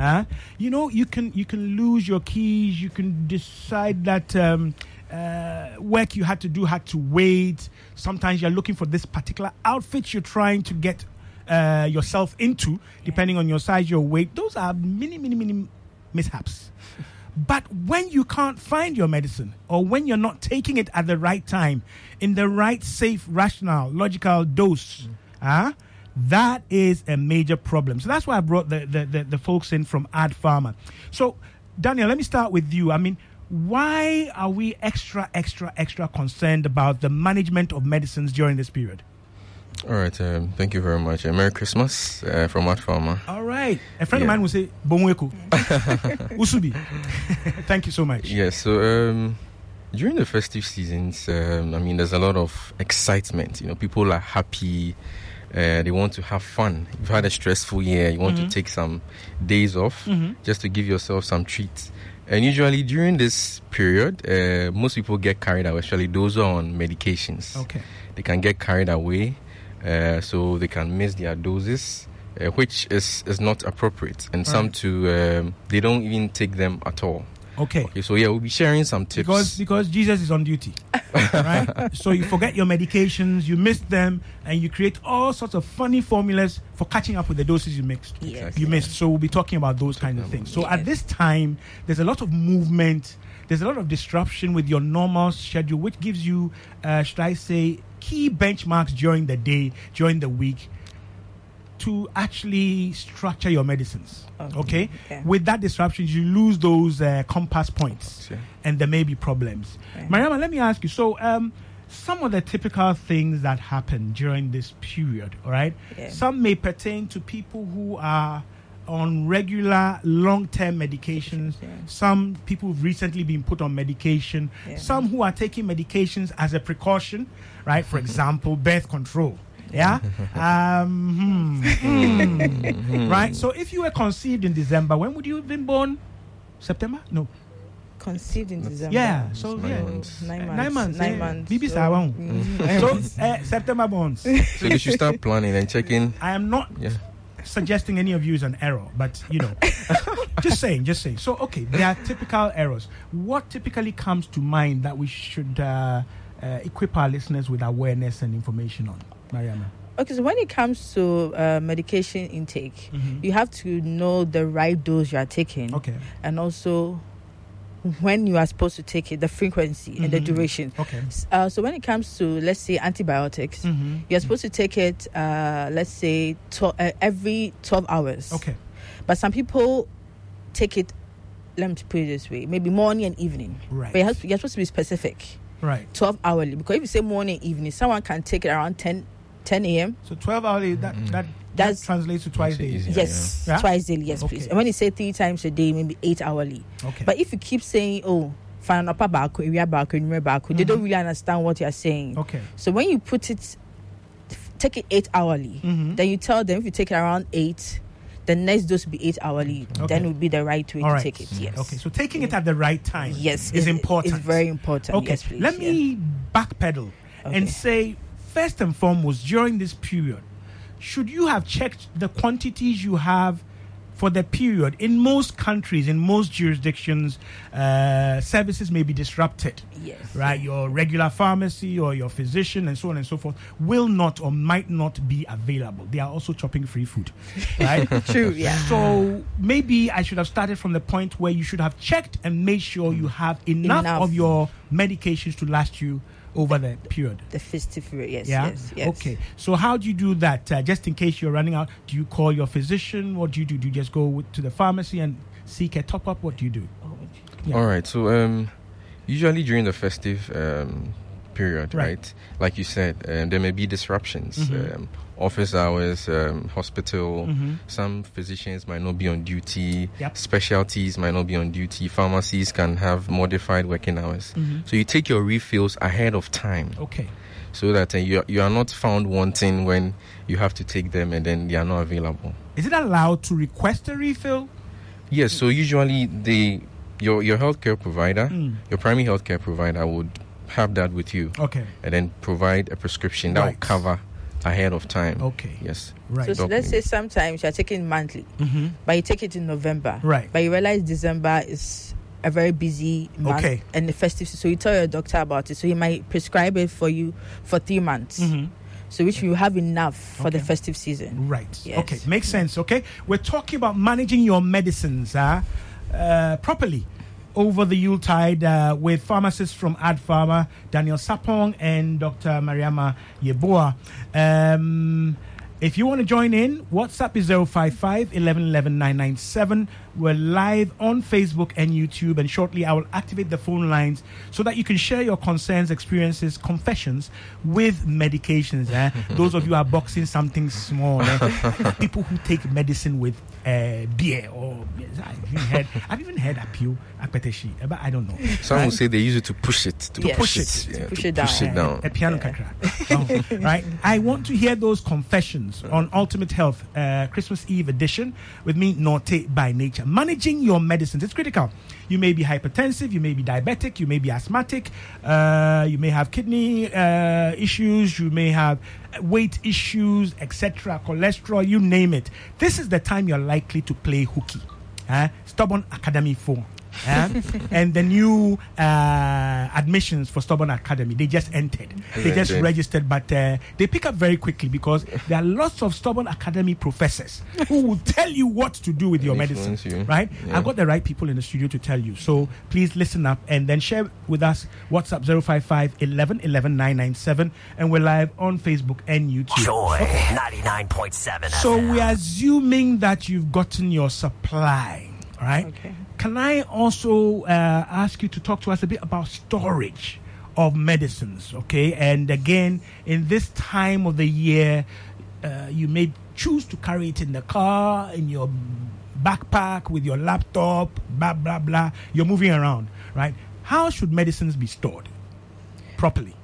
Huh? You know, you can you can lose your keys. You can decide that um, uh, work you had to do had to wait. Sometimes you're looking for this particular outfit you're trying to get uh, yourself into, depending on your size, your weight. Those are many, many, many mishaps. But when you can't find your medicine, or when you're not taking it at the right time, in the right, safe, rational, logical dose, ah, that is a major problem. So that's why I brought the, the, the, the folks in from Ad Pharma. So, Daniel, let me start with you. I mean, why are we extra, extra, extra concerned about the management of medicines during this period? All right, um, thank you very much. Uh, Merry Christmas uh, from Ad Pharma. All right. A friend Yeah. of mine will say, Bonweku. Usubi. Thank you so much. Yes, so um, during the festive seasons, um, I mean, there's a lot of excitement. You know, people are happy. Uh, they want to have fun. You've had a stressful year. You want Mhm. to take some days off Mhm. just to give yourself some treats. And usually during this period, uh, most people get carried away, especially those on medications. Okay. They can get carried away, uh, so they can miss their doses, uh, which is, is not appropriate. And some Right. too, um, they don't even take them at all. Okay. Okay, so yeah, we'll be sharing some tips. Because because Jesus is on duty, right? so you forget your medications, you miss them, and you create all sorts of funny formulas for catching up with the doses you mixed. Yes. You missed. So we'll be talking about those kind of things. So at this time, there's a lot of movement. There's a lot of disruption with your normal schedule, which gives you, uh, should I say, key benchmarks during the day, during the week, to actually structure your medicines. Okay. Okay. Okay. With that disruption, you lose those uh, compass points Yeah. and there may be problems. Okay. Mariama, let me ask you. So, um, some of the typical things that happen during this period, all right? Yeah. Some may pertain to people who are on regular long-term medications. Yeah. Some people who've recently been put on medication. Yeah. Some who are taking medications as a precaution, right? For example, birth control. Yeah. Um, hmm, right. So, if you were conceived in December, when would you have been born? September? No. Conceived in December. Yeah. So Nine yeah. months. Nine Uh, months. nine months, Nine yeah. months. Bibi so- Sawa. Mm, nine So months. uh, September bonds. So you should start planning and checking. I am not Yeah. suggesting any of you is an error, but you know, just saying, just saying. So okay, there are typical errors. What typically comes to mind that we should uh, uh, equip our listeners with awareness and information on, Mariama? Okay, so when it comes to uh, medication intake, Mhm. you have to know the right dose you are taking, Okay. and also when you are supposed to take it, the frequency and the Mhm. duration. Okay. Uh, so when it comes to let's say antibiotics, Mhm. you're supposed to take it, uh, let's say to- uh, every twelve hours. Okay. But some people take it. Let me put it this way: maybe morning and evening. Right. But you have, you're supposed to be specific. Right. 12 hourly because if you say morning evening someone can take it around 10 10 a.m So twelve hours. That Mhm. that That's- that translates to twice Makes it days. easier. yes Yeah. twice daily yes Okay. please and when you say three times a day maybe eight hourly Okay. but if you keep saying oh fananapa baako ewia baako enwumere back, they Mhm. don't really understand what you're saying okay. so when you put it take it eight hourly Mhm. then you tell them if you take it around eight the next dose will be eight hourly Okay. then would be the right way All to right. take it yes Okay. So taking it at the right time. yes is it- important. it's very important Okay, yes please let yeah. me backpedal and say, first and foremost, during this period, should you have checked the quantities you have for the period? In most countries, in most jurisdictions, uh, services may be disrupted. yes Right, your regular pharmacy or your physician and so on and so forth will not or might not be available. They are also chopping free food, right? true yeah So maybe I should have started from the point where you should have checked and made sure you have enough, Enough. of your medications to last you over the period. the festive period yes Yeah. yes yes Okay. So how do you do that? Uh, just in case you're running out, do you call your physician? What do you do? Do you just go with- to the pharmacy and seek a top up? What do you do? Oh, Yeah. All right. So um, usually during the festive um, period, Right. right. Like you said, um, there may be disruptions. Mhm. Office hours, um, hospital. Mhm. Some physicians might not be on duty. Yep. Specialties might not be on duty. Pharmacies can have modified working hours. Mhm. So you take your refills ahead of time, Okay. so that uh, you you are not found wanting when you have to take them and then they are not available. Is it allowed to request a refill? Yes. So usually the your your healthcare provider, Mm. your primary healthcare provider would have that with you Okay. and then provide a prescription that Right. will cover ahead of time. Okay. Yes. Right. So, so let's say sometimes you're taking monthly, mm-hmm. but you take it in November. Right. But you realize December is a very busy month Okay. and the festive season. So you tell your doctor about it. So he might prescribe it for you for three months. Mm-hmm. So which you have enough for the festive season. Right. Yes. Okay. Makes sense. Okay. We're talking about managing your medicines uh, uh, properly over the Yuletide uh, with pharmacists from Ad Pharma, Daniel Sapong and Dr. Mariama Yeboah. Um, if you want to join in, WhatsApp is 055 11 11 997. We're live on Facebook and YouTube, and shortly I will activate the phone lines so that you can share your concerns, experiences, confessions with medications. eh? Those of you who are boxing something small, eh? people who take medicine with uh, beer or I've even heard, I've even heard appeal, akpeteshie, but I don't know. Some Right? will say they use it to push it. To Yes. push it. yeah, To push to it down. Push it down. A piano kakra. Oh, right. I want to hear those confessions on Ultimate Health uh, Christmas Eve edition with me, Norte by Nature. Managing your medicines. It's critical. You may be hypertensive, you may be diabetic, you may be asthmatic, uh, you may have kidney uh, issues, you may have weight issues, etc., cholesterol, you name it. This is the time you're likely to play hooky. Uh, Stubborn Academy 4. and the new uh, admissions for Stubborn Academy, they just entered. They just registered, but uh, they pick up very quickly because there are lots of Stubborn Academy professors who will tell you what to do with your medicine. you. Right? Yeah. I've got the right people in the studio to tell you. So please listen up and then share with us WhatsApp 055 11 11 997. And we're live on Facebook and YouTube. Joy 99.7 So FM. we're assuming that you've gotten your supply, right? Okay. Can I also uh, ask you to talk to us a bit about storage of medicines, okay? And again, in this time of the year, uh, you may choose to carry it in the car, in your backpack, with your laptop, blah, blah, blah. You're moving around, right? How should medicines be stored properly?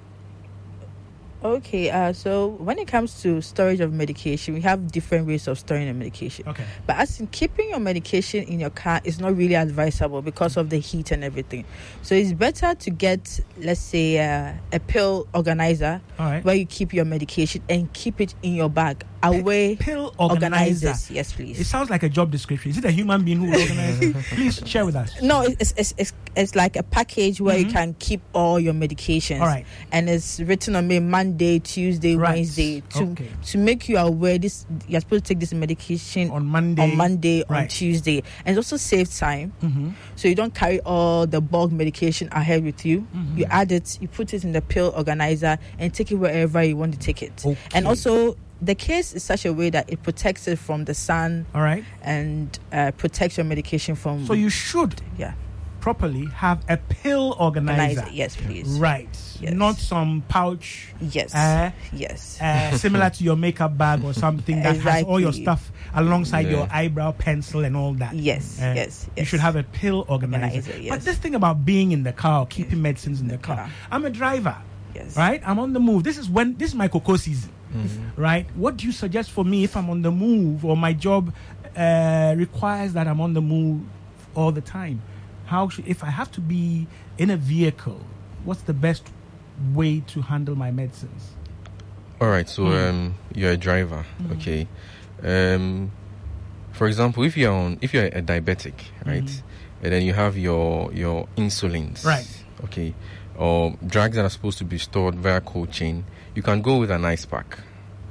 Okay, uh, so when it comes to storage of medication, we have different ways of storing the medication. Okay. But as in keeping your medication in your car is not really advisable because of the heat and everything. So it's better to get, let's say, uh, a pill organizer right. where you keep your medication and keep it in your bag away. Pill organizer. Organizers, yes, please. It sounds like a job description. Is it a human being who organizes? Please share with us. No, it's, it's, it's, it's like a package where you can keep all your medications. Mm-hmm. All right. And it's written on me Monday, Tuesday, Right. Wednesday to Okay. to make you aware this you're supposed to take this medication On Monday. on Monday, on Tuesday. And it also saves time. Mm-hmm. So you don't carry all the bulk medication ahead with you. Mm-hmm. You add it, you put it in the pill organizer and take it wherever you want to take it. Okay. And also the case is such a way that it protects it from the sun All right. and uh, protects your medication from So you should yeah properly have a pill organizer. organizer. Yes, please. Right. Yes. Not some pouch Yes. Uh, yes. uh, similar to your makeup bag or something that has all your stuff alongside your eyebrow pencil and all that. Yes, Uh, yes, You yes. should have a pill organizer. Organizer, But this thing about being in the car or keeping medicines in the car. car. I'm a driver. yes. right? I'm on the move. This is when this is my cocoa season, right? What do you suggest for me if I'm on the move or my job uh, requires that I'm on the move all the time? How should if I have to be in a vehicle? What's the best way to handle my medicines? All right, so Mm. um, you're a driver, okay. Um, for example, if you're on, if you're a diabetic, right, Mhm. and then you have your your insulins, Right. okay, or drugs that are supposed to be stored via cold chain, you can go with an ice pack,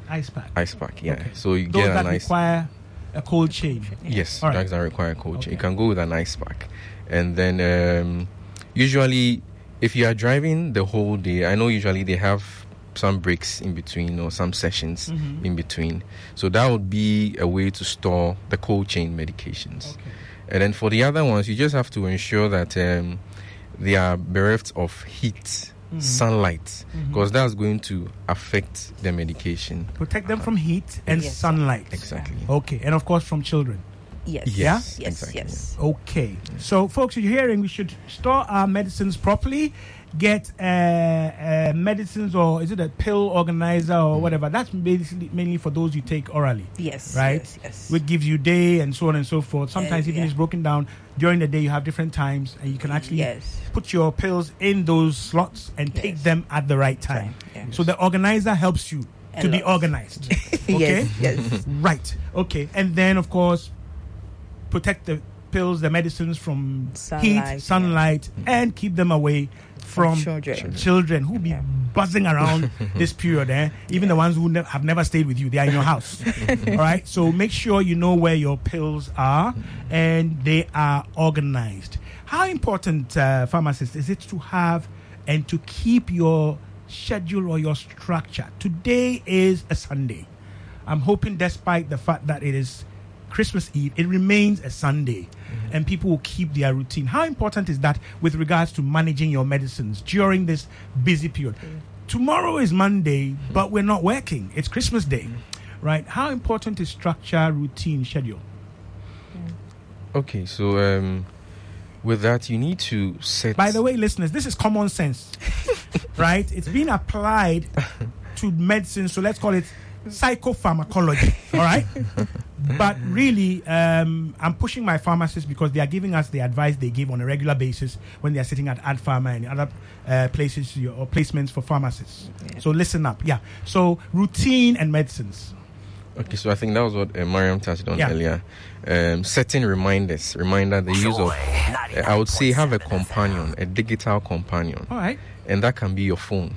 Ice pack. ice pack, yeah. Okay. So you Those get an ice, require a cold chain. yes, All right. drugs that require cold chain. You can go with an ice pack, and then um, usually, if you are driving the whole day, I know usually they have some breaks in between or some sessions Mhm. in between. So that would be a way to store the cold chain medications. Okay. And then for the other ones, you just have to ensure that um, they are bereft of heat, Mhm. sunlight, because that's going to affect the medication. Protect them from heat and Yes. sunlight. Exactly. Okay, and of course from children. Yes. Yes, Yes. exactly. Yes. Okay. So, folks, you're hearing we should store our medicines properly. Get uh, uh, medicines, or is it a pill organizer or whatever? That's basically mainly for those you take orally, Yes. right? Yes. yes. Which gives you day and so on and so forth. Sometimes Uh, even yeah. it's broken down during the day. You have different times, and you can actually Yes. put your pills in those slots and take them at the right time. Time, yeah. So the organizer helps you A to be organized. Okay? Yes, yes. Right. Okay. And then, of course, protect the pills, the medicines from Sunlight, heat, yeah. sunlight, and keep them away from children. children who be Yeah. buzzing around this period. Eh? Even the ones who ne- have never stayed with you, they are in your house. All right. So make sure you know where your pills are and they are organized. How important, uh, pharmacist, is it to have and to keep your schedule or your structure? Today is a Sunday. I'm hoping, despite the fact that it is Christmas Eve, it remains a Sunday mm-hmm. and people will keep their routine. How important is that with regards to managing your medicines during this busy period? Mm-hmm. Tomorrow is Monday, mm-hmm. but we're not working. It's Christmas Day, right? How important is structure, routine, schedule? Okay, so um, with that, you need to set. By the way, listeners, this is common sense, right? It's been applied to medicine, so let's call it psychopharmacology, all right? but really, um, I'm pushing my pharmacists because they are giving us the advice they give on a regular basis when they are sitting at Ad Pharma and other uh, places or placements for pharmacists. So listen up, yeah. So routine and medicines. Okay, so I think that was what uh, Mariam touched on Yeah. earlier. Um, setting reminders, reminder the use of. uh, I would say have a companion, a digital companion, All right. and that can be your phone.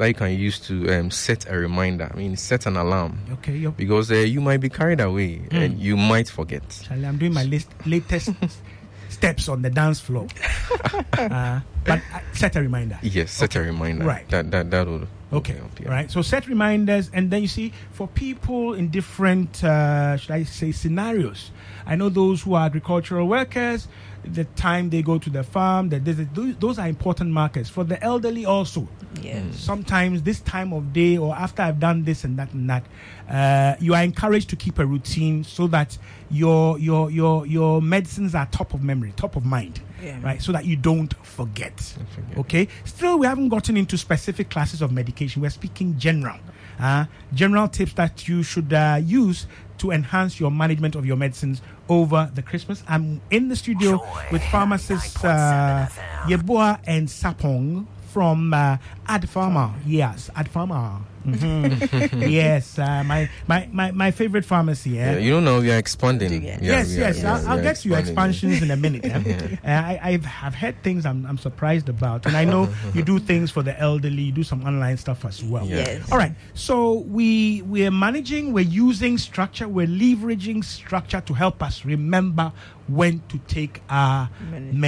That you can use to um, set a reminder. I mean, set an alarm Okay, you're, because uh, you might be carried away and you might forget. Charlie, I'm doing my list, latest steps on the dance floor. uh, but uh, set a reminder. Yes, set a reminder. Right. That that that would. Okay, help, yeah. right. So set reminders, and then you see for people in different, uh, should I say, scenarios. I know those who are agricultural workers, the time they go to the farm, that those, those are important markers. For the elderly also, Yes. sometimes this time of day or after I've done this and that and that, uh, you are encouraged to keep a routine so that your your your your medicines are top of memory, top of mind, Yeah. right? So that you don't forget. forget. Okay. Still, we haven't gotten into specific classes of medication. We're speaking general, uh, general tips that you should uh, use to enhance your management of your medicines over the Christmas. I'm in the studio Joy, with pharmacists uh, 99.7 Yeboah and Sapong from uh, Ad Pharma. Yes, Ad Pharma. Mhm. yes, uh, my, my, my, my favorite pharmacy. Eh? Yeah, you don't know we are expanding. Yeah. Yeah, yes, are- yes. we are- I'll, we I'll get to your expansions in a minute. eh? Uh, I, I've, I've heard things I'm, I'm surprised about, and I know you do things for the elderly. You do some online stuff as well. Yeah. Yes. All right. So we we're managing. We're using structure. We're leveraging structure to help us remember when to take our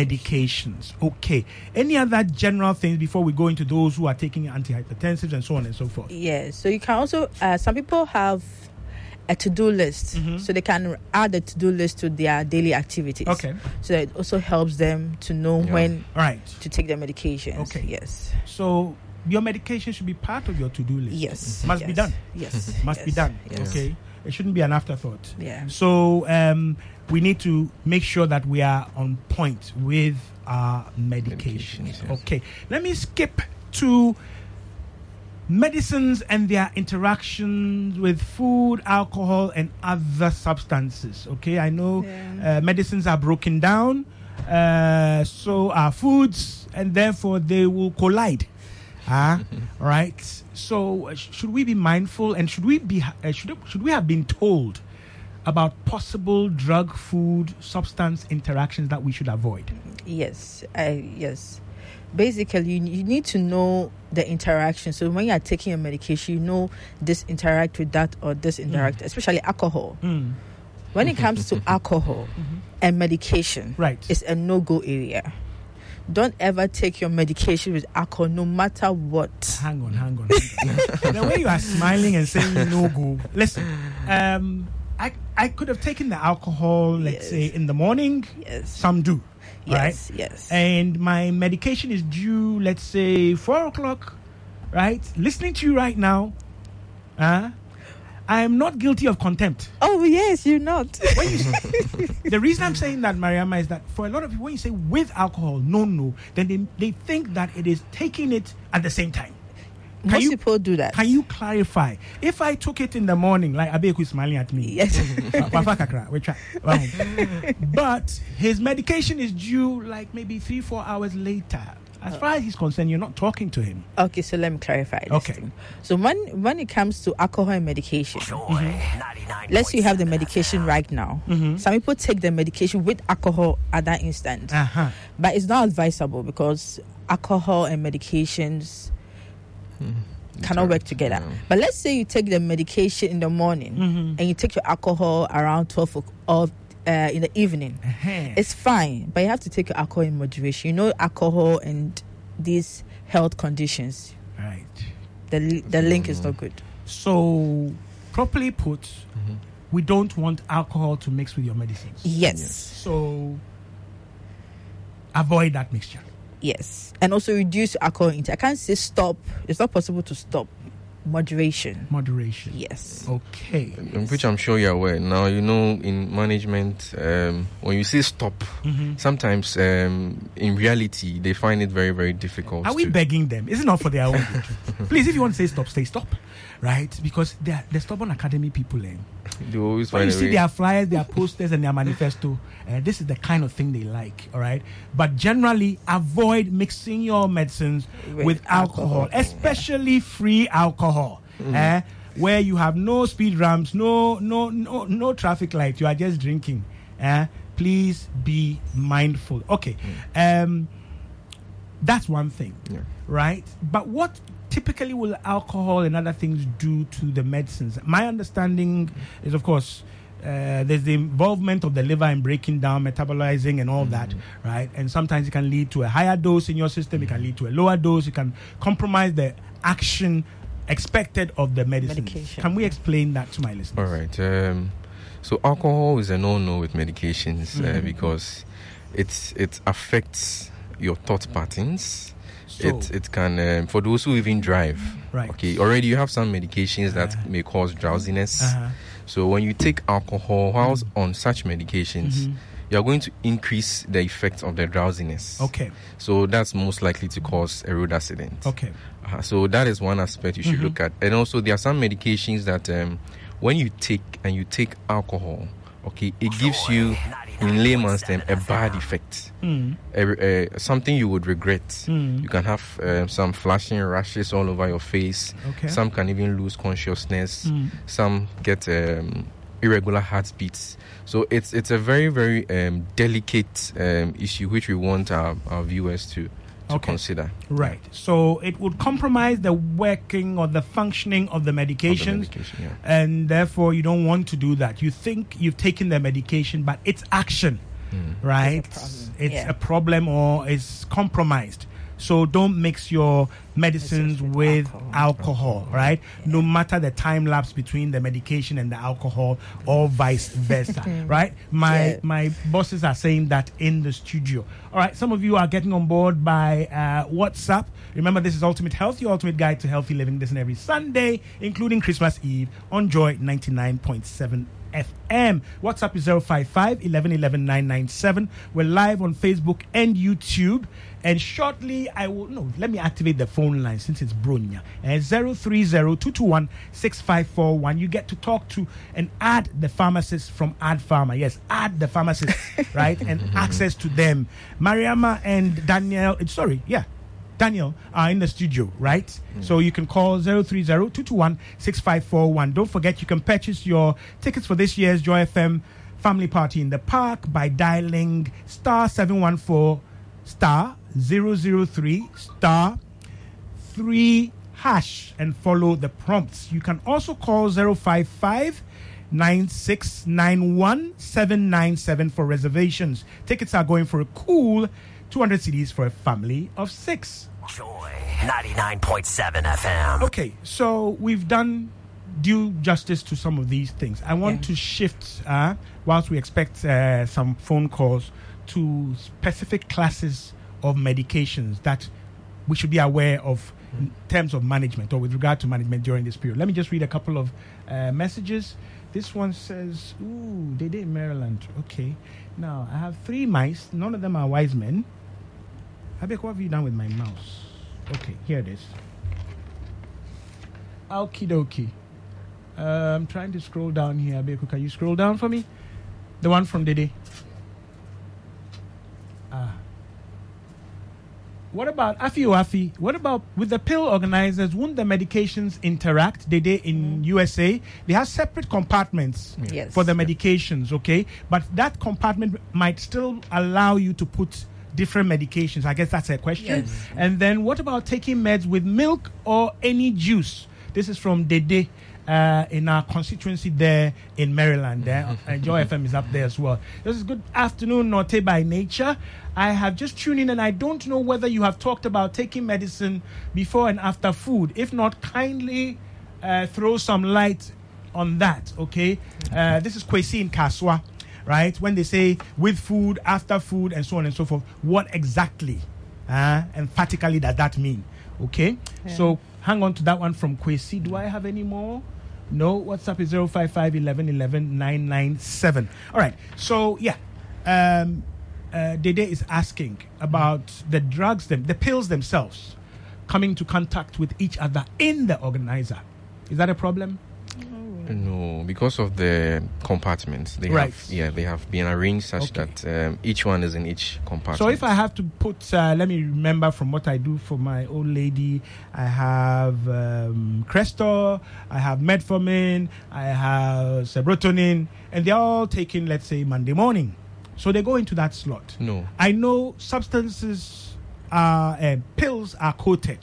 medications. Okay. Any other general things before we go into those who are taking antihypertensives and so on and so forth? Yes. So you can also, uh, some people have a to-do list, Mm-hmm. so they can add a to-do list to their daily activities. Okay. So it also helps them to know Yeah. when All right. to take their medications. Okay. Yes. So your medication should be part of your to-do list. Yes. Must be done. Yes. Must be done. Yes. Okay. It shouldn't be an afterthought. Yeah. So um, we need to make sure that we are on point with our medications. Medications, yes. Okay. Let me skip to medicines and their interactions with food, alcohol, and other substances. Okay. I know Yeah. uh, medicines are broken down, uh, so are foods, and therefore they will collide. Ah, right. So uh, should we be mindful, and should we be uh, should should we have been told about possible drug, food, substance interactions that we should avoid? Yes, I yes. Basically, you, you need to know the interaction. So when you are taking a medication, you know this interact with that or this interact, especially alcohol. Mm, When it comes to alcohol and medication, right. it's a no-go area. Don't ever take your medication with alcohol, no matter what. hang on, hang on. hang on. the way you are smiling and saying no go. Listen, um, I I could have taken the alcohol, let's Yes. say in the morning. Yes, Some do. right? yes, yes. and my medication is due, let's say, four o'clock, right? Listening to you right now, uh, I am not guilty of contempt. oh yes, you're not. You the reason I'm saying that, Mariama, is that for a lot of people, when you say with alcohol, no, no, then they, they think that it is taking it at the same time. Can Most you people do that. can you clarify? If I took it in the morning, like Abeku is smiling at me, Yes. Wafa kakra, we try. But his medication is due like maybe three, four hours later. As far as he's concerned, you're not talking to him. Okay, so let me clarify. This Okay. thing. So when when it comes to alcohol and medication, Joy Mm-hmm. let's say you have the medication right now. Some people take the medication with alcohol at that instant, Uh huh. but it's not advisable because alcohol and medications cannot work together. Yeah. But let's say you take the medication in the morning Mm-hmm. and you take your alcohol around 12 o'clock uh, in the evening. Uh-huh. It's fine, but you have to take your alcohol in moderation. You know, alcohol and these health conditions, Right. the li- the link is not good. So, properly put, we don't want alcohol to mix with your medicines. Yes. So, avoid that mixture. Yes, and also reduce alcohol intake. I can't say stop. It's not possible to stop. Moderation. Moderation. Yes. Okay. Um, which I'm sure you're aware. Now, you know, in management, um, when you say stop, Mm-hmm. sometimes um, in reality, they find it very, very difficult. Are we to- begging them? Is it not for their own good? Please, if you want to say stop, say stop. Right? Because they're, they're stubborn academy people. Eh? They always When find you a see way. their flyers, their posters, and their manifesto, uh, this is the kind of thing they like. All right, but generally avoid mixing your medicines with, With alcohol, alcohol. especially free alcohol, eh, where you have no speed ramps, no no no no traffic lights. You are just drinking. Eh? Please be mindful. Okay, um, that's one thing Yeah. right? But what typically will alcohol and other things do to the medicines? My understanding is, of course, uh, there's the involvement of the liver in breaking down, metabolizing, and all that, right? And sometimes it can lead to a higher dose in your system. It can lead to a lower dose. It can compromise the action expected of the medicine. Medication. Can we explain that to my listeners? All right. Um, so alcohol is a no-no with medications uh, Mm-hmm. because it it affects your thought patterns. So, it it can um, for those who even drive. Right. Okay. Already you have some medications that Uh-huh. may cause drowsiness. uh-huh. So when you take alcohol whilst on such medications, Mhm. you are going to increase the effect of the drowsiness. okay, So that's most likely to cause a road accident. okay, Uh, so that is one aspect you should Mhm. look at. And also there are some medications that um, when you take and you take alcohol, okay, it gives you in layman's term a bad effect. Mm. A- a- something you would regret. Mm. You can have um, some flashing rashes all over your face. okay, Some can even lose consciousness. Mm. Some get um, irregular heartbeats. So it's it's a very very um, delicate um, issue which we want our, our viewers to, to Okay. consider. Right. So it would compromise the working or the functioning of the Of the medication, yeah. and therefore you don't want to do that. You think you've taken the medication, but its action, hmm. right? problem. It's Yeah. a problem or it's compromised. So don't mix your medicines with alcohol. alcohol, right? No matter the time lapse between the medication and the alcohol, or vice versa, right? My Yeah. my bosses are saying that in the studio. All right, some of you are getting on board by uh, WhatsApp. Remember, this is Ultimate Health, your ultimate guide to healthy living. This and every Sunday, including Christmas Eve on Joy 99.7 FM. WhatsApp is 055 11 11 997. We're live on Facebook and YouTube. And shortly, I will, no, let me activate the phone line since it's Brunya. And eh, 030 221 6541. You get to talk to and add the pharmacist from Ad Pharma. Yes, add the pharmacist, right? And mm-hmm. access to them. Mariama and Daniel, eh, sorry, yeah. Daniel are in the studio, right? Mm. So you can call 030-221-6541. Don't forget you can purchase your tickets for this year's Joy FM Family Party in the Park by dialing star 714 star 003 star 3 hash and follow the prompts. You can also call 055 9691 797 for reservations. Tickets are going for a cool 200 cedis for a family of six. Joy 99.7 FM. Okay, so we've done due justice to some of these things. I want Yeah. to shift, uh, whilst we expect uh, some phone calls, to specific classes of medications that we should be aware of in terms of management or with regard to management during this period. Let me just read a couple of uh, messages. This one says, Ooh, they did Maryland. Okay. Now, I have three mice. None of them are wise men. Abek, what have you done with my mouse? Okay, here it is. Okie dokie. Uh, I'm trying to scroll down here. Abeku, can you scroll down for me? The one from Dede. What about Afi Afi? What about with the pill organizers? Won't the medications interact? They did in mm-hmm. USA. They have separate compartments Yes. for the medications, okay? But that compartment might still allow you to put different medications. I guess that's a question. Yes. And then what about taking meds with milk or any juice? This is from Dede. Uh, in our constituency there in Maryland, there, and Joy FM is up there as well. This is good afternoon, Norte by nature. I have just tuned in, and I don't know whether you have talked about taking medicine before and after food. If not, kindly uh, throw some light on that. Okay, uh, this is Kwesi in Kasoa, right? When they say with food, after food, and so on and so forth, what exactly, uh, emphatically, does that mean? Okay, so hang on to that one from Kwesi. Do I have any more? No, WhatsApp is 055 11 11 997. All right, so yeah, um, uh, Dede is asking about the drugs, them, the pills themselves coming to contact with each other in the organizer. Is that a problem? No, because of the compartments, they Right. have yeah they have been arranged such Okay. that um, each one is in each compartment. So if I have to put, uh, let me remember from what I do for my old lady, I have um, Crestor, I have Metformin, I have Serotonin, and they're all taken, let's say, Monday morning. So they go into that slot. no, I know substances are, uh, pills are coated,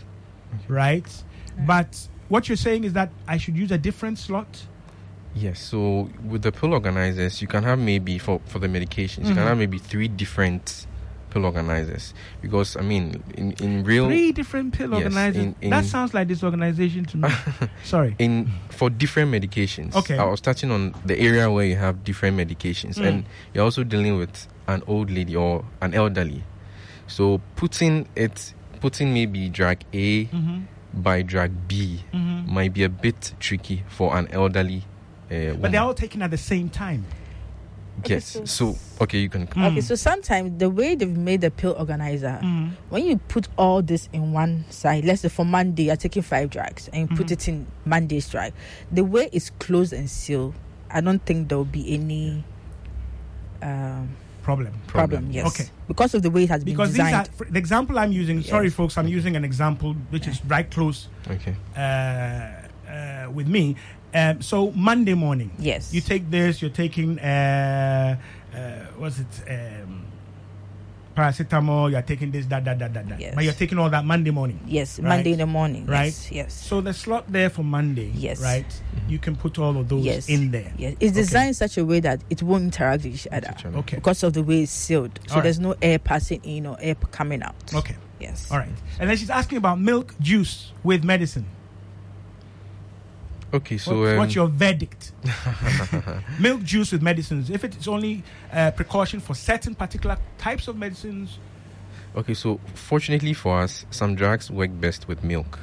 right? But what you're saying is that I should use a different slot? Yes. So with the pill organizers, you can have maybe for for the medications, you can Mhm. have maybe three different pill organizers because I mean in in real Three different pill Yes, organizers. in- in- that sounds like disorganization to me. Sorry. in for different medications. Okay. I was touching on the area where you have different medications, Mm. and you're also dealing with an old lady or an elderly. So putting it, putting maybe drug A Mhm. by drug B Mhm. might be a bit tricky for an elderly. Uh, But they're all taken at the same time. Okay, yes. so- So okay, you can. Mm. Okay, so sometimes the way they've made the pill organizer, Mhm. when you put all this in one side, let's say for Monday, you're taking five drugs and you put Mhm. it in Monday's drug, the way it's closed and sealed, I don't think there will be any um, Problem. problem. Problem. Yes. Okay. Because of the way it has been Because these are designed. for the example I'm using. Sorry, folks, I'm using an example which is right close Okay. uh, uh, with me. Um, so Monday morning, yes. you take this. You're taking uh, uh, what's it? Um, paracetamol. You're taking this, that, that, that, that, that. Yes. But you're taking all that Monday morning. yes, Right. Monday in the morning. Right. Yes. Yes. So the slot there for Monday, Yes. right? You can put all of those yes. in there. Yes. It's designed in such a way that it won't interact with each other. Each other. Okay. Because of the way it's sealed. So All right. there's no air passing in or air coming out. Okay. Yes. All right. And then she's asking about milk juice with medicine. Okay. So What- um, what's your verdict? Milk juice with medicines. If it's only uh, precaution for certain particular types of medicines, Okay, so fortunately for us, some drugs work best with milk.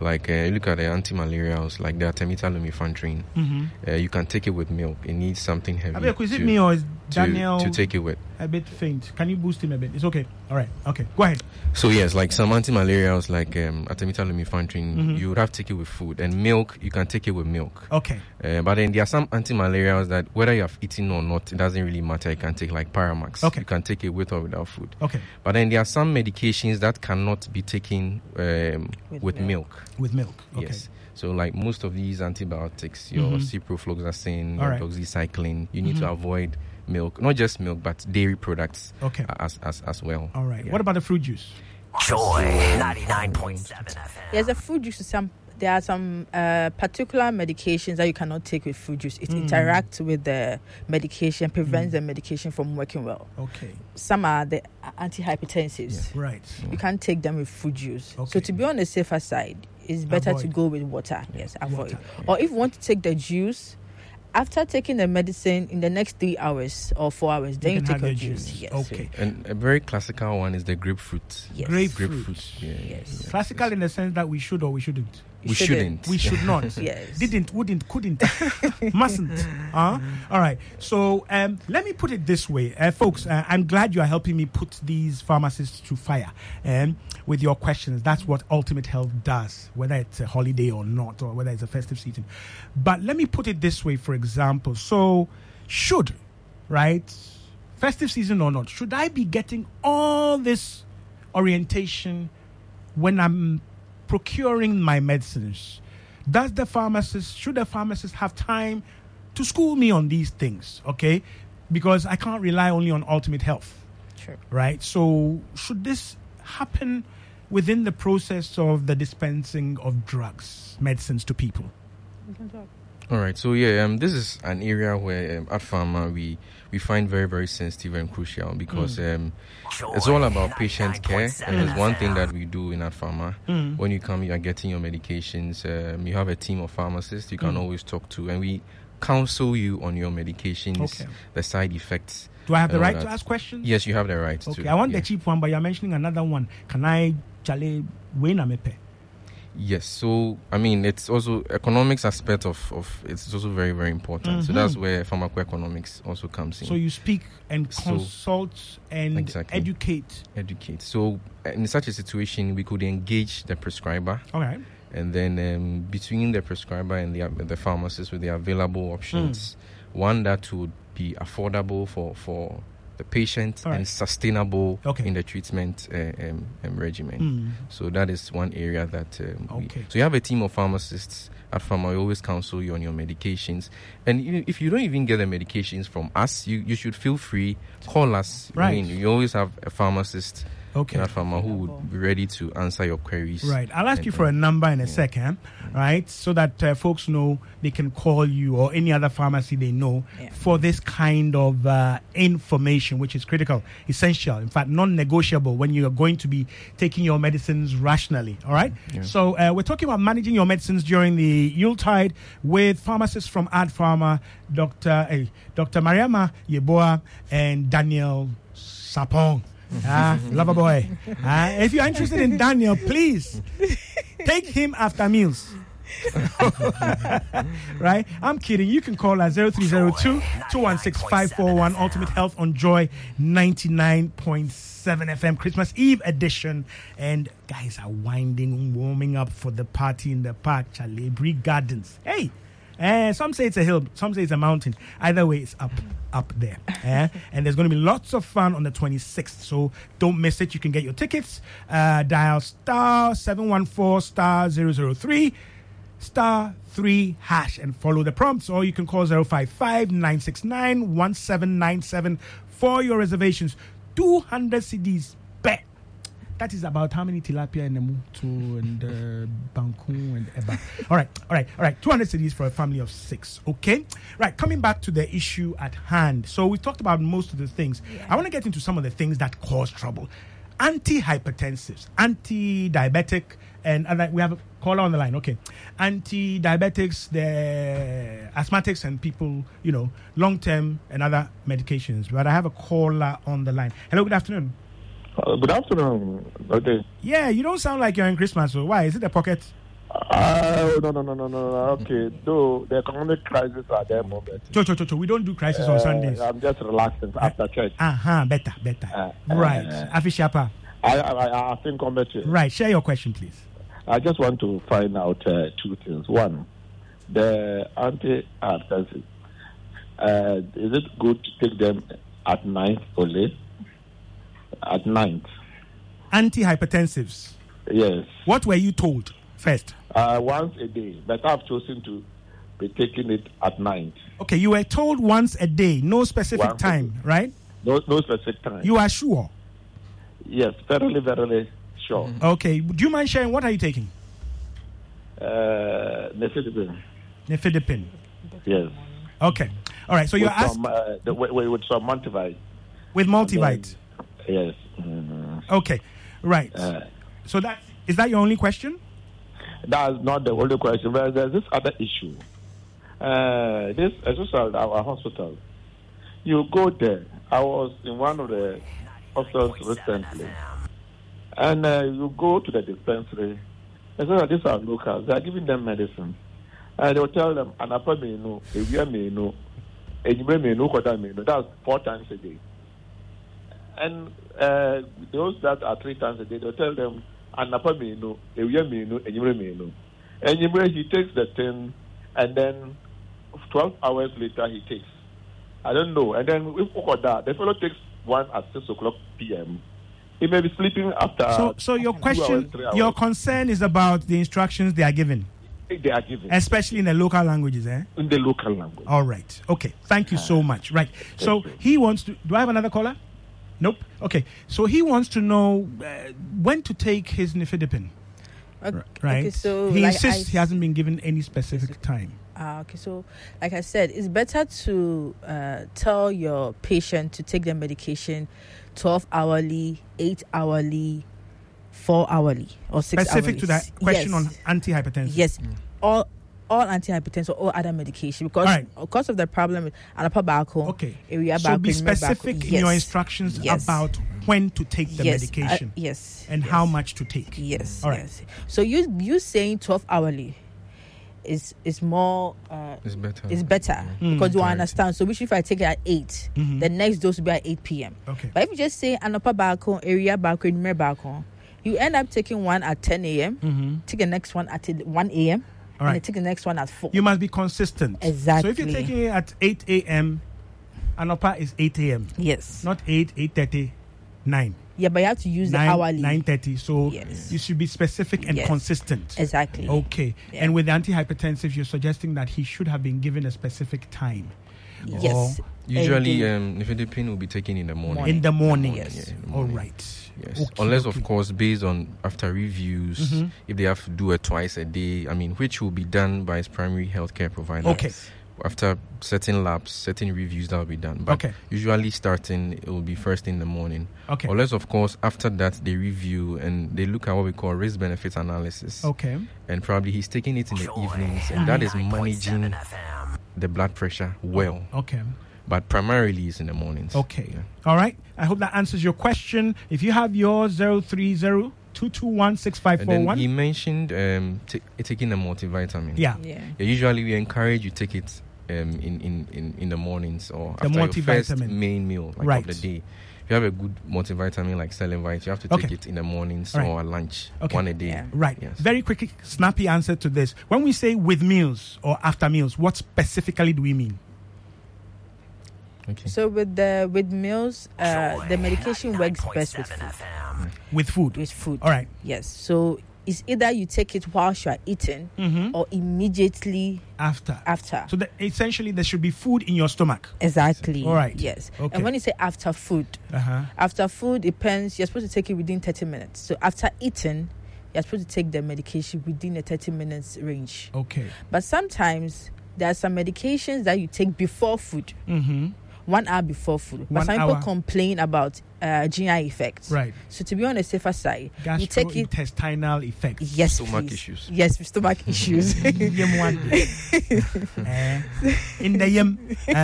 Like uh, you look at the anti-malarials, like the artemether lumefantrine. mm-hmm. Uh, you can take it with milk. It needs something heavy is it me or is to, Daniel to take it with. a bit faint? Can you boost him a bit? It's okay. All right. Okay. Go ahead. So yes, like some anti-malarials, like um, artemether lumefantrine, Mhm. you would have to take it with food, and milk you can take it with milk. Okay. Uh, but then there are some anti-malarials that whether you have eaten or not, it doesn't really matter. You can take like Paramax. Okay. You can take it with or without food. Okay. But then there are some medications that cannot be taken um, With with, milk. milk. With milk. Okay. Yes. So like most of these antibiotics, your Mhm. ciprofloxacin, your right. doxycycline, you need Mhm. to avoid milk, not just milk, but dairy products Okay. as as, as well. All right. Yeah. What about the fruit juice? Joy 99.7 FM. There's a fruit juice. Some there are some uh, particular medications that you cannot take with fruit juice. It Mm. interacts with the medication, prevents the medication from working well. Okay. Some are the antihypertensives. Right. You can't take them with fruit juice. Okay. So to be on the safer side, it's better to go with water. Yes, avoid. Water. Or if you want to take the juice. After taking the medicine in the next three hours or four hours, then you, can take have your your juice. juice. Yes. Okay. And a very classical one is the grapefruit. Yes. Grapefruit. Grapefruit. Yeah, yeah, Yes. yeah. Classical in the sense that we should or we shouldn't. We shouldn't. We should not. Yes. Didn't, wouldn't, couldn't, mustn't. Huh? All right. So um, let me put it this way, uh, folks. Uh, I'm glad you are helping me put these pharmacists to fire um, with your questions. That's what Ultimate Health does, whether it's a holiday or not, or whether it's a festive season. But let me put it this way, for example. So, should right festive season or not, should I be getting all this orientation when I'm procuring my medicines? Does the pharmacist, should the pharmacist have time to school me on these things? Okay, because I can't rely only on ultimate health Sure. right? So, should this happen within the process of the dispensing of drugs, medicines to people? All right. So yeah, um, this is an area where um, Ad Pharma we we find very very sensitive and crucial because um, it's all about patient care. And there's one thing that we do in Ad Pharma. When you come, you are getting your medications. Um, you have a team of pharmacists you can always talk to, and we counsel you on your medications, Okay. the side effects. Do I have the right right to ask questions? Yes, you have the right to. Okay, I want yeah. the cheap one, but you're mentioning another one. Can I, Chale, win a mepe? Yes, so I mean it's also economics aspect of, of it's also very very important. So that's where pharmacoeconomics also comes in. Mm-hmm. So you speak and So- consult and Exactly. educate. educate. So in such a situation, we could engage the prescriber, All right. and then um, between the prescriber and the the pharmacist with the available options, one that would be affordable for for the patient right. and sustainable Okay. in the treatment uh, um, um, regimen. Mm. So that is one area that. Um, we- Okay. so you have a team of pharmacists at Pharma. We always counsel you on your medications, and you, if you don't even get the medications from us, you, you should feel free call us. I Right. mean, you always have a pharmacist Okay. at Pharma who would be ready to answer your queries. Right. I'll ask and- you for a number in a yeah. second, right? So that uh, folks know they can call you or any other pharmacy they know Yeah. for this kind of uh, information, which is critical, essential, in fact, non negotiable when you are going to be taking your medicines rationally. All right. Yeah. So uh, we're talking about managing your medicines during the Yuletide with pharmacists from Ad Pharma, Dr. Dr. Mariama Yeboah and Daniel Sapong. Ah, lover boy. Ah, if you're interested in Daniel, please take him after meals. right? I'm kidding. You can call at 0302 216 Ultimate Health on Joy 99.7 FM Christmas Eve edition. And guys are winding, warming up for the party in the park, Chale Aburi Gardens. Hey! Eh, some say it's a hill, some say it's a mountain. Either way, it's up, up there. Eh? and there's going to be lots of fun on the 26th. So don't miss it. You can get your tickets. Uh, dial star 714 star 003 star 3 hash and follow the prompts. Or you can call 055 969 1797 for your reservations. 200 cedis. That is about how many tilapia and mutu and uh, banku and eba. All right, all right, all right. 200 cedis for a family of six. Okay. Right. Coming back to the issue at hand. So we talked about most of the things. I want to get into some of the things that cause trouble. Antihypertensives, anti-diabetic, and other, we have a caller on the line. Okay, anti-diabetics, the asthmatics, and people, you know, long-term and other medications. But I have a caller on the line. Hello, good afternoon. Uh, good afternoon. Okay. Yeah, you don't sound like you're in Christmas. So why is it the pocket? Uh, no, no, no, no, no. Okay. Though the economic crisis at that moment. Cho, cho, cho, cho. We don't do crisis on uh, Sundays. I'm just relaxing after church. Uh huh. Better, better. Uh, right. uh, Afi Shapa. I, I, I think on better. Right. Share your question, please. I just want to find out uh, two things. One, the anti-hypertensive. Uh, is it good to take them at night only? At night, Antihypertensives. yes. What were you told first? Uh, once a day, but I've chosen to be taking it at night. Okay, you were told once a day, no specific Once time, right? No, no specific time. You are sure. Yes, verily, verily sure. Okay. Do you mind sharing what are you taking? Uh, Nifedipine, Nifedipine. yes. Okay. All right. So you're with asked some, uh, with, with some multivite, with multivite. Yes. Mm, Okay. Right. uh, So that is that your only question? that's not the only question. But there's this other issue. Uh, this, especially our hospital, you go there. I was in one of the hospitals recently, and uh, you go to the dispensary. And so these are locals. They are giving them medicine, and they will tell them menu, ewia menu, enyime menu, kota menu. That's four times a day. And uh, those that are three times a day, they'll tell them anapa menu, ewia menu, enyime menu. Enyime, he takes the thing, and then 12 hours later he takes. I don't know. And then if Okoda, the fellow takes one at 6 o'clock p.m., He may be sleeping after. So, so your question, hours, your concern is about the instructions they are given, they are given especially in the local languages, eh? in the local language. All right. Okay. Thank you so much. Right. So you. he wants to. Do I have another caller? Nope. Okay. So he wants to know uh, when to take his nifedipine. Okay, Right. okay, so he like insists I- he hasn't been given any specific time. Ah, okay, so like I said, it's better to uh, tell your patient to take their medication 12 hourly, 8 hourly, 4 hourly, or 6 Specific hourly. to that question yes. on antihypertensive. Yes, all all antihypertensive, all other medication because All right. because of the problem with anapabako, Okay. area So be baco, numeric baco. specific in your instructions Yes. about when to take the yes, medication uh, yes, and yes. how much to take. Yes. All right. Yes. So you you saying 12 hourly is is more uh, It's better. is better Mm, because you clarity. understand. So which if I take it at 8 Mhm. the next dose will be at eight p.m. Okay. But if you just say anapa balcon, area balcon, numeric balcon, you end up taking one at 10 a.m. Mm-hmm. Take the next one at 1 a.m. All and right. take the next one at 4. You must be consistent. Exactly. So if you're taking it at 8 a.m., Anopa is 8 a.m. yes. Not 8, 8.30, 9. yeah, but you have to use the 9, hourly. 9.30. So Yes. you should be specific and Yes. consistent. Exactly. Okay. Yeah. And with the antihypertensive, you're suggesting that he should have been given a specific time. Yes. Usually, And um, nifedipine will be taken in the morning. Morning. In the morning. Yes. Yeah, in the morning. right. Yes. Okay, Unless, okay. of course, based on after reviews, Mhm. if they have to do it twice a day, I mean, which will be done by his primary healthcare provider. Okay. After certain labs, certain reviews, that will be done. But Okay. usually, starting, it will be first in the morning. Okay. Unless, of course, after that, they review and they look at what we call risk benefit analysis. Okay. And probably he's taking it in the evenings, and that is managing the blood pressure well. Okay. But primarily, it's in the mornings. Okay. Yeah. All right. I hope that answers your question. If you have yours, 030 221 And then 6541. he mentioned um, ta taking a multivitamin. Yeah. Yeah. Yeah, usually we encourage you take it um, in, in, in, in the mornings or The after your first main meal like Right. of the day. If you have a good multivitamin like Selenvite, you have to take Okay. it in the mornings All right. or at lunch, Okay. one a day. Yeah. Right. Yes. Very quick, snappy answer to this. When we say with meals or after meals, what specifically do we mean? Okay. So with the with meals, uh, the medication works best with food. FM. With food. With food. All right. Yes. So it's either you take it whilst you are eating Mm-hmm. or immediately After. after. So the, essentially, there should be food in your stomach. Exactly. All right. Yes. Okay. And when you say after food, Uh huh. after food depends. You're supposed to take it within 30 minutes. So after eating, you're supposed to take the medication within a 30 minutes range. Okay. But sometimes there are some medications that you take before food, Mm-hmm. One hour before food. But One some people complain about uh, GI effects. Right. So to be on the safer side, you take it. Gastrointestinal effect. Yes, Stomach please. issues. Yes, with stomach issues. Yem one day. Eh, in the yem. eh,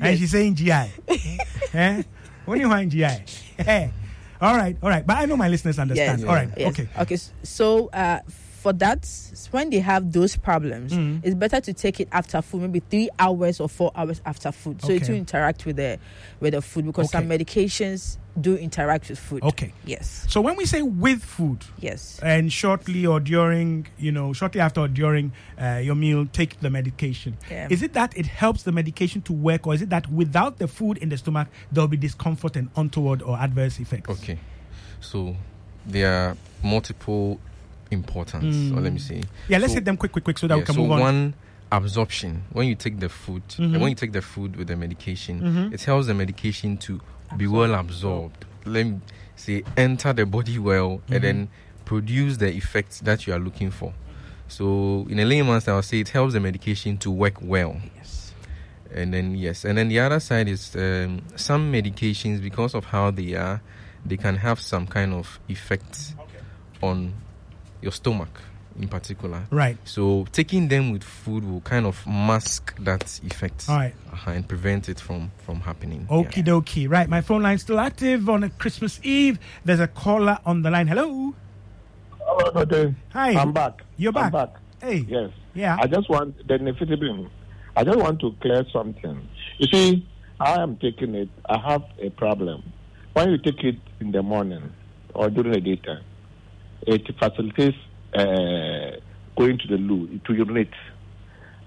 And she's saying GI. eh? When you find GI. Eh. All right, all right. But I know my listeners understand. Yes. All right, Yes. okay. Okay. So uh, for that, when they have those problems, Mm. it's better to take it after food, maybe three hours or four hours after food, so it Okay. will interact with the with the food because some medications do interact with food. Okay. Yes. So when we say with food, Yes. and shortly or during, you know, shortly after or during uh, your meal, take the medication. Yeah. Is it that it helps the medication to work, or is it that without the food in the stomach, there will be discomfort and untoward or adverse effects? Okay. So there are multiple importance, or let me see. Yeah, let's So- hit them quick, quick, quick, so that Yeah, we can so move on. one absorption when you take the food Mhm. and when you take the food with the medication Mhm. it helps the medication to be well absorbed let me say enter the body well Mhm. and then produce the effects that you are looking for so in a layman's i'll say it helps the medication to work well Yes. and then yes and then the other side is um, some medications because of how they are they can have some kind of effect on your stomach in particular Right. so taking them with food will kind of mask that effect All right. uh, and prevent it from from happening. Okie Yeah. dokie. Right. My phone line's still active on a Christmas Eve. There's a caller on the line. Hello. Hello, Doctor. Hi. I'm back. You're I'm back. back. Hey. Yes. Yeah. I just want the nifedipine. I just want to clear something. You see, I am taking it. I have a problem. When you take it in the morning or during the daytime, it facilitates uh, going to the loo to urinate.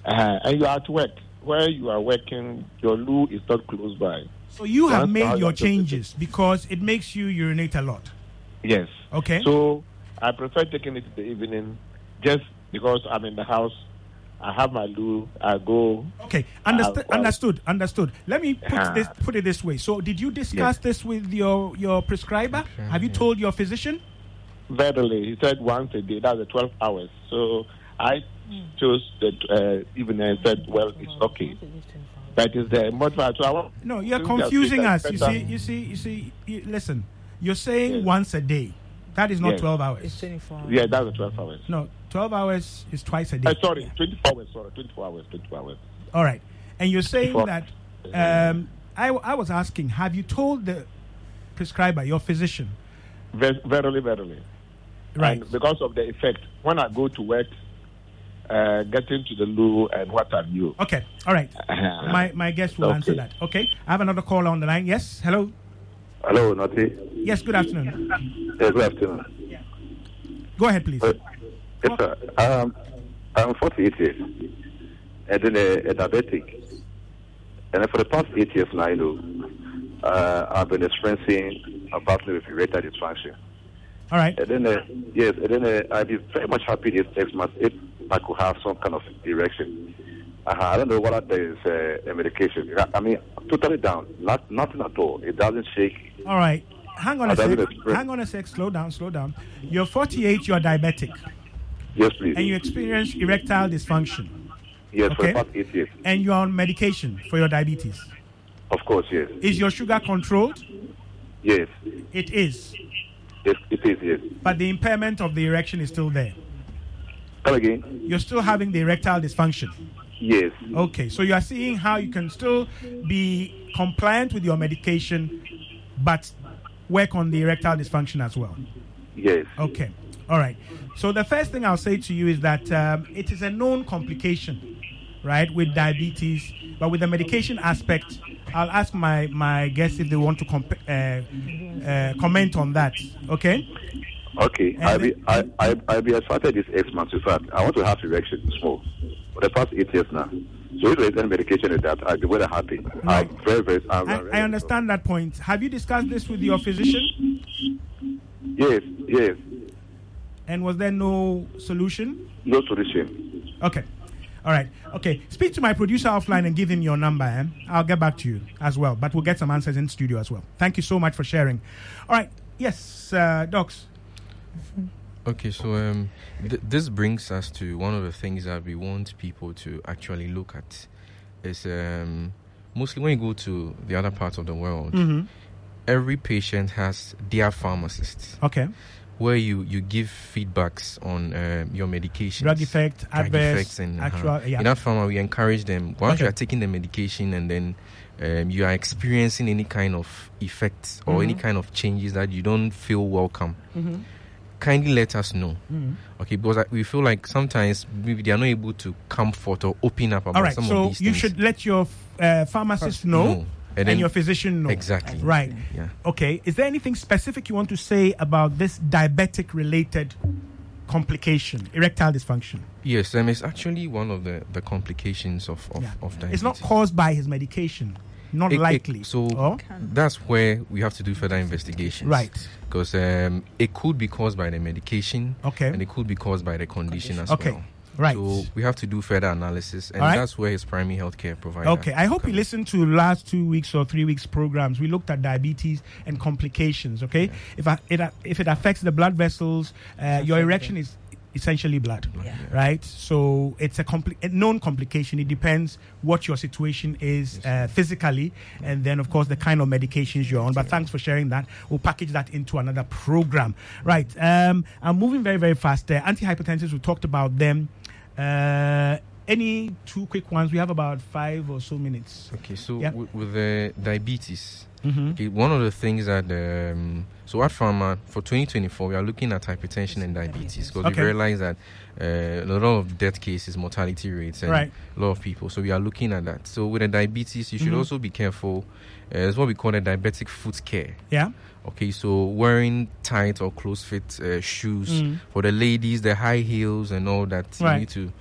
Uh, and you are at work. Where you are working, your loo is not close by. So you have Once made your got to- changes because it makes you urinate a lot. Yes. Okay. So I prefer taking it in the evening just because I'm in the house. I have my loo. I go. Okay, understood. Uh, well- understood. Understood. Let me put Uh-huh. this put it this way. So, did you discuss this with your your prescriber? Have you told your physician? Verily, he said once a day. That's the 12 hours. So I chose the uh, evening and said, well, it's okay. That is the motivation. So I. No, you're Since you have confusing us. You see, you see, you see. You, listen, you're saying Yes. once a day. That is not Yes. 12 It's hours. 24 hours. Yeah, that's the 12 hours. No, 12 hours is twice a day. Uh, sorry, 24 hours. Sorry, 24 hours. 24 hours. All right. And you're saying Before- that um, I, I was asking, have you told the prescriber, your physician? Ver- verily, verily. Right. And because of the effect, when I go to work, uh, getting to the loo and what have you. Okay. All right. Uh-huh. My, my guest will Okay. answer that. Okay. I have another caller on the line. Yes. Hello. Hello, Nati. Yes. Good afternoon. Yes, good afternoon. Go ahead, please. Uh, yes, sir. Um, I'm 48 years, and then a, a diabetic. And for the past eight years now, you know, uh, I've been experiencing a battle with erectile dysfunction. All right. And then, uh, yes, and then uh, I'd be very much happy if next month if I could have some kind of erection. Uh, I don't know whether there is uh, a medication. I, I mean, totally down, not nothing at all. It doesn't shake. All right. Hang on a Uh, sec. Hang on a sec. Slow down. Slow down. You're 48. You're diabetic, Yes, please. and you experience erectile dysfunction, yes, for okay. the past eight years. and you're on medication for your diabetes. Of course, yes. Is your sugar controlled? Yes. It is, Yes, it is, yes. but the impairment of the erection is still there. Come again? You're still having the erectile dysfunction. Yes. Okay, so you are seeing how you can still be compliant with your medication, but work on the erectile dysfunction as well. Yes. Okay, all right. So the first thing I'll say to you is that um, it is a known complication, right, with diabetes, but with the medication aspect, I'll ask my my guests if they want to comp- uh, uh, comment on that. Okay. Okay. And I'll be, I, I, I'll be this eight months. In fact, I want to have erection small for the past eight years now. So if there is any medication with that, I'll be very happy. I'm very, very, I'm I, very, I understand that point. Have you discussed this with your physician? Yes, yes. And was there no solution? No solution. Okay. All right. Okay. Speak to my producer offline and give him your number. Eh? I'll get back to you as well. But we'll get some answers in studio as well. Thank you so much for sharing. All right. Yes, uh, docs. Okay, so um, th- this brings us to one of the things that we want people to actually look at. Is um, mostly when you go to the other parts of the world, Mm-hmm. every patient has their pharmacist Okay. Where you, you give feedbacks on um, your medication. Drug effect, drug adverse, effects and uh-huh. actual. Yeah. in that pharma we encourage them once you are taking the medication and then um, you are experiencing any kind of effects or any Mhm. kind of changes that you don't feel welcome mm-hmm. kindly let us know Mm-hmm. okay because we feel like sometimes maybe they are not able to comfort or open up about All right. some So of these things. So you things should let your uh, pharmacist know No. And, then your physician know. exactly Right. yeah Okay. Is there anything specific you want to say about this diabetic related complication, erectile dysfunction? yes um, it's actually one of the the complications of of, Yeah. of diabetes It's not caused by his medication. Not It- it- likely. so Oh? that's where we have to do further investigations Right. because um, it could be caused by the medication Okay. and it could be caused by the condition as Okay. well. Right. So we have to do further analysis, and right. that's where his primary healthcare provider. Okay, I hope you listened to last two weeks or three weeks programs. We looked at diabetes and complications. Okay, if I, it if it affects the blood vessels, uh, your erection is essentially blood, Yeah. right? So it's a, compli- a known complication. It depends what your situation is uh, physically, and then of course the kind of medications you're on. But thanks for sharing that. We'll package that into another program. Right. Um, I'm moving very very fast. Uh, antihypertensives. We talked about them. Uh, any two quick ones? We have about five or so minutes. Okay, so Yeah. with, with the diabetes, Mm-hmm. okay, one of the things that um, so Ad Pharma for 2024 we are looking at hypertension and diabetes because Okay. we realize that uh, a lot of death cases, mortality rates, and Right. a lot of people. So we are looking at that. So with the diabetes, you should Mhm. also be careful. Uh, it's what we call a diabetic foot care. Yeah. Okay, so wearing tight or close fit uh, shoes Mm. for the ladies, the high heels and all that. You need to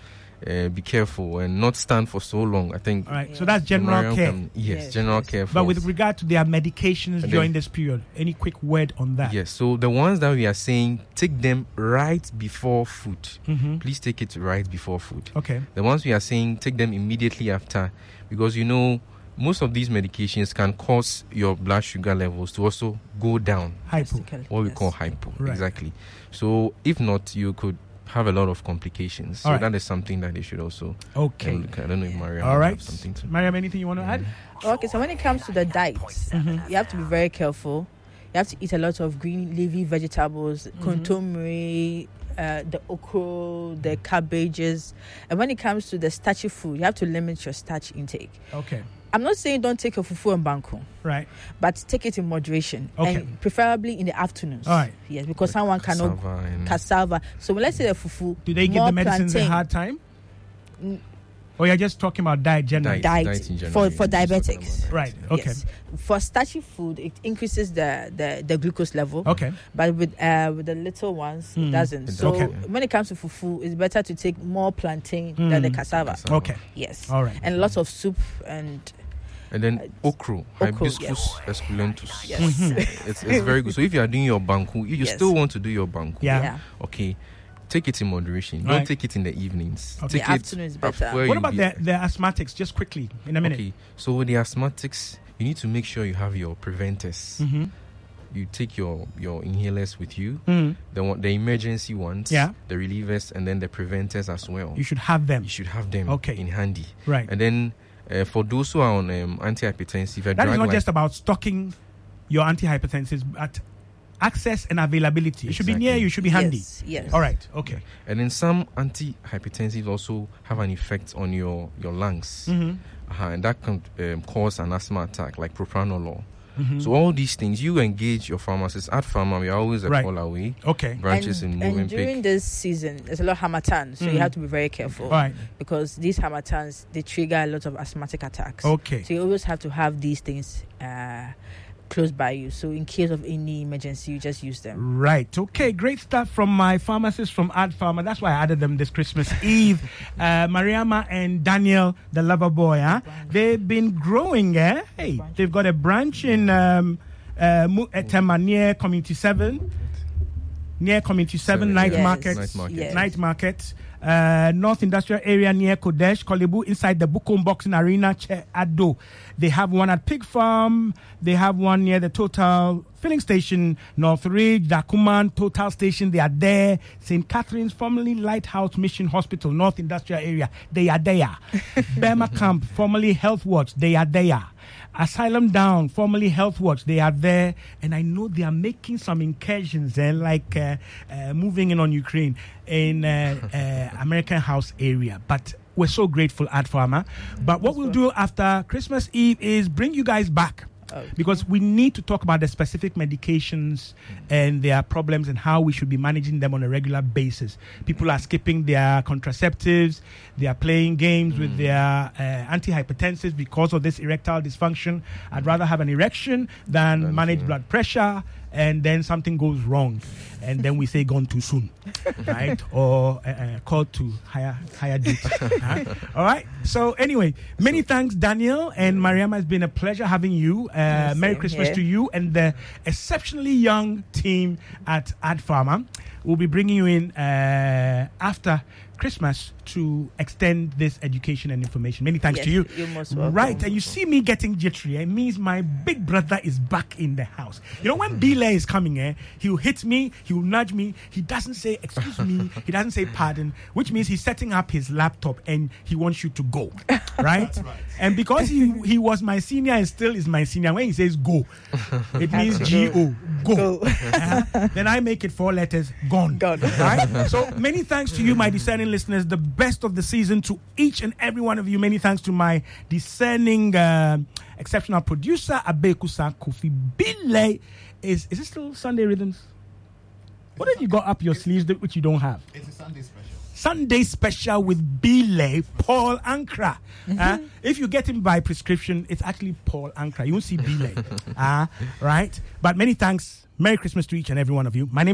uh, be careful and not stand for so long. I think. All right. So that's general Mariam care. can- yes, Yes, general yes. care. But with first. regard to their medications And during then- this period, any quick word on that? Yes, so the ones that we are saying, take them right before food. Mm-hmm. Please take it right before food. Okay. The ones we are saying, take them immediately after, because you know most of these medications can cause your blood sugar levels to also go down, Hypo. What we yes. call hypo. Right. Exactly. So if not, you could have a lot of complications. So All right. that is something that they should also Okay. look at. I don't know if Maria All will right. have something to. Mariam, anything you want to add? Okay, so when it comes to the diet, Mm-hmm. you have to be very careful. You have to eat a lot of green leafy vegetables, kontomire, uh, the okra, the cabbages. And when it comes to the starchy food, you have to limit your starch intake. Okay. I'm not saying don't take your fufu and banku, Right. but take it in moderation. Okay. And preferably in the afternoons. All right. Yes, because someone cannot Cassava and- cassava. So let's say the fufu. Do they give the medicines plantain. a hard time? Mm. Or you're just talking about diet generally? Diet. diet, in general, for, for diabetics. Right. Okay. Yes. For starchy food, it increases the, the, the glucose level. Okay. But with uh, with the little ones, Mm. it doesn't. So Okay. when it comes to fufu, it's better to take more plantain than the Mm. cassava. Cassava. Okay. Yes. All right. And lots of soup and And then Uh, okra, okra, hibiscus esculentus. yes. Mhm. It's, it's very good. So if you are doing your banku, you you Yes. still want to do your banku. Yeah. yeah. Okay. Take it in moderation. Right. Don't take it in the evenings. Okay. Take The it afternoon is better. What about be- the, the asthmatics? Just quickly, in a minute. Okay. So with the asthmatics, you need to make sure you have your preventers. Mm-hmm. You take your your inhalers with you. Mm. The one, the emergency ones. Yeah. The relievers and then the preventers as well. You should have them. You should have them. Okay. In handy. Right. And then uh, for those who are on um, antihypertensive, That is not like- just about stocking your antihypertensives, but access and availability. It should be near you, should be handy. Yes. yes. All right. Okay. And then some antihypertensives also have an effect on your, your lungs. Mm-hmm. Uh-huh, and that can um, cause an asthma attack, like propranolol. Mm-hmm. So all these things, you engage your pharmacist. Ad Pharma, we are always a Right. call away. Okay. Branches and, in and during pick. this season, there's a lot of harmattan, so Mm. you have to be very careful All right. because these harmattans they trigger a lot of asthmatic attacks. Okay. So you always have to have these things uh, close by you. So in case of any emergency, you just use them. Right. Okay. Great stuff from my pharmacist from Ad Pharma. That's why I added them this Christmas Eve. Uh, Mariama and Daniel, the lover boy. Huh? They've been growing. Eh? Hey, they've got a branch in um, uh, Mu- Etema near Community Seven. Near Community Seven, Seven, Night yes. Market. Night market. Yes. Night Market. Uh, North Industrial Area near Kodesh, Korle Bu, inside the Bukom Boxing Arena, Che Ado. They have one at Pig Farm. They have one near the Total Filling Station, North Ridge, Darkuman Total Station. They are there. St. Catherine's, formerly Lighthouse Mission Hospital, North Industrial Area. They are there. Burma Camp, formerly Health Watch. They are there. Asylum Down, formerly Health Watch, they are there, and I know they are making some incursions and like uh, uh, moving in on Ukraine in uh, uh, American House area. But we're so grateful Ad Pharma. But what we'll do after Christmas Eve is bring you guys back. Okay. Because we need to talk about the specific medications and their problems and how we should be managing them on a regular basis. People are skipping their contraceptives, they are playing games with their uh, antihypertensives because of this erectile dysfunction. I'd rather have an erection than manage blood pressure and then something goes wrong and then we say gone too soon right? Or uh, uh, called to higher higher duty all right? So anyway many thanks daniel and mariama it's been a pleasure having you. Uh, merry christmas here. to you and the exceptionally young team at ad pharma. We'll be bringing you in uh, after christmas to extend this education and information. Many thanks Yes, to you. you're most welcome. right and you see me getting jittery it means my big brother is back in the house. You know when Bila is coming eh he'll hit me he'll nudge me he doesn't say excuse me he doesn't say pardon which means he's setting up his laptop and he wants you to go right, and because he he was my senior and still is my senior when he says go it means g-o. go, Go. Uh-huh. then i make it four letters gone. Gone. right? So many thanks to you my discerning listeners. The best of the season to each and every one of you many thanks to my discerning uh, exceptional producer abekusa kofi bile is is it still sunday rhythms what have you got up your sleeves that which you don't have It's a Sunday special. Sunday special with Bile Paul Ankra. Uh, if you get him by prescription, it's actually Paul Ankra. You won't see Bile. uh, right? But many thanks. Merry Christmas to each and every one of you. My name is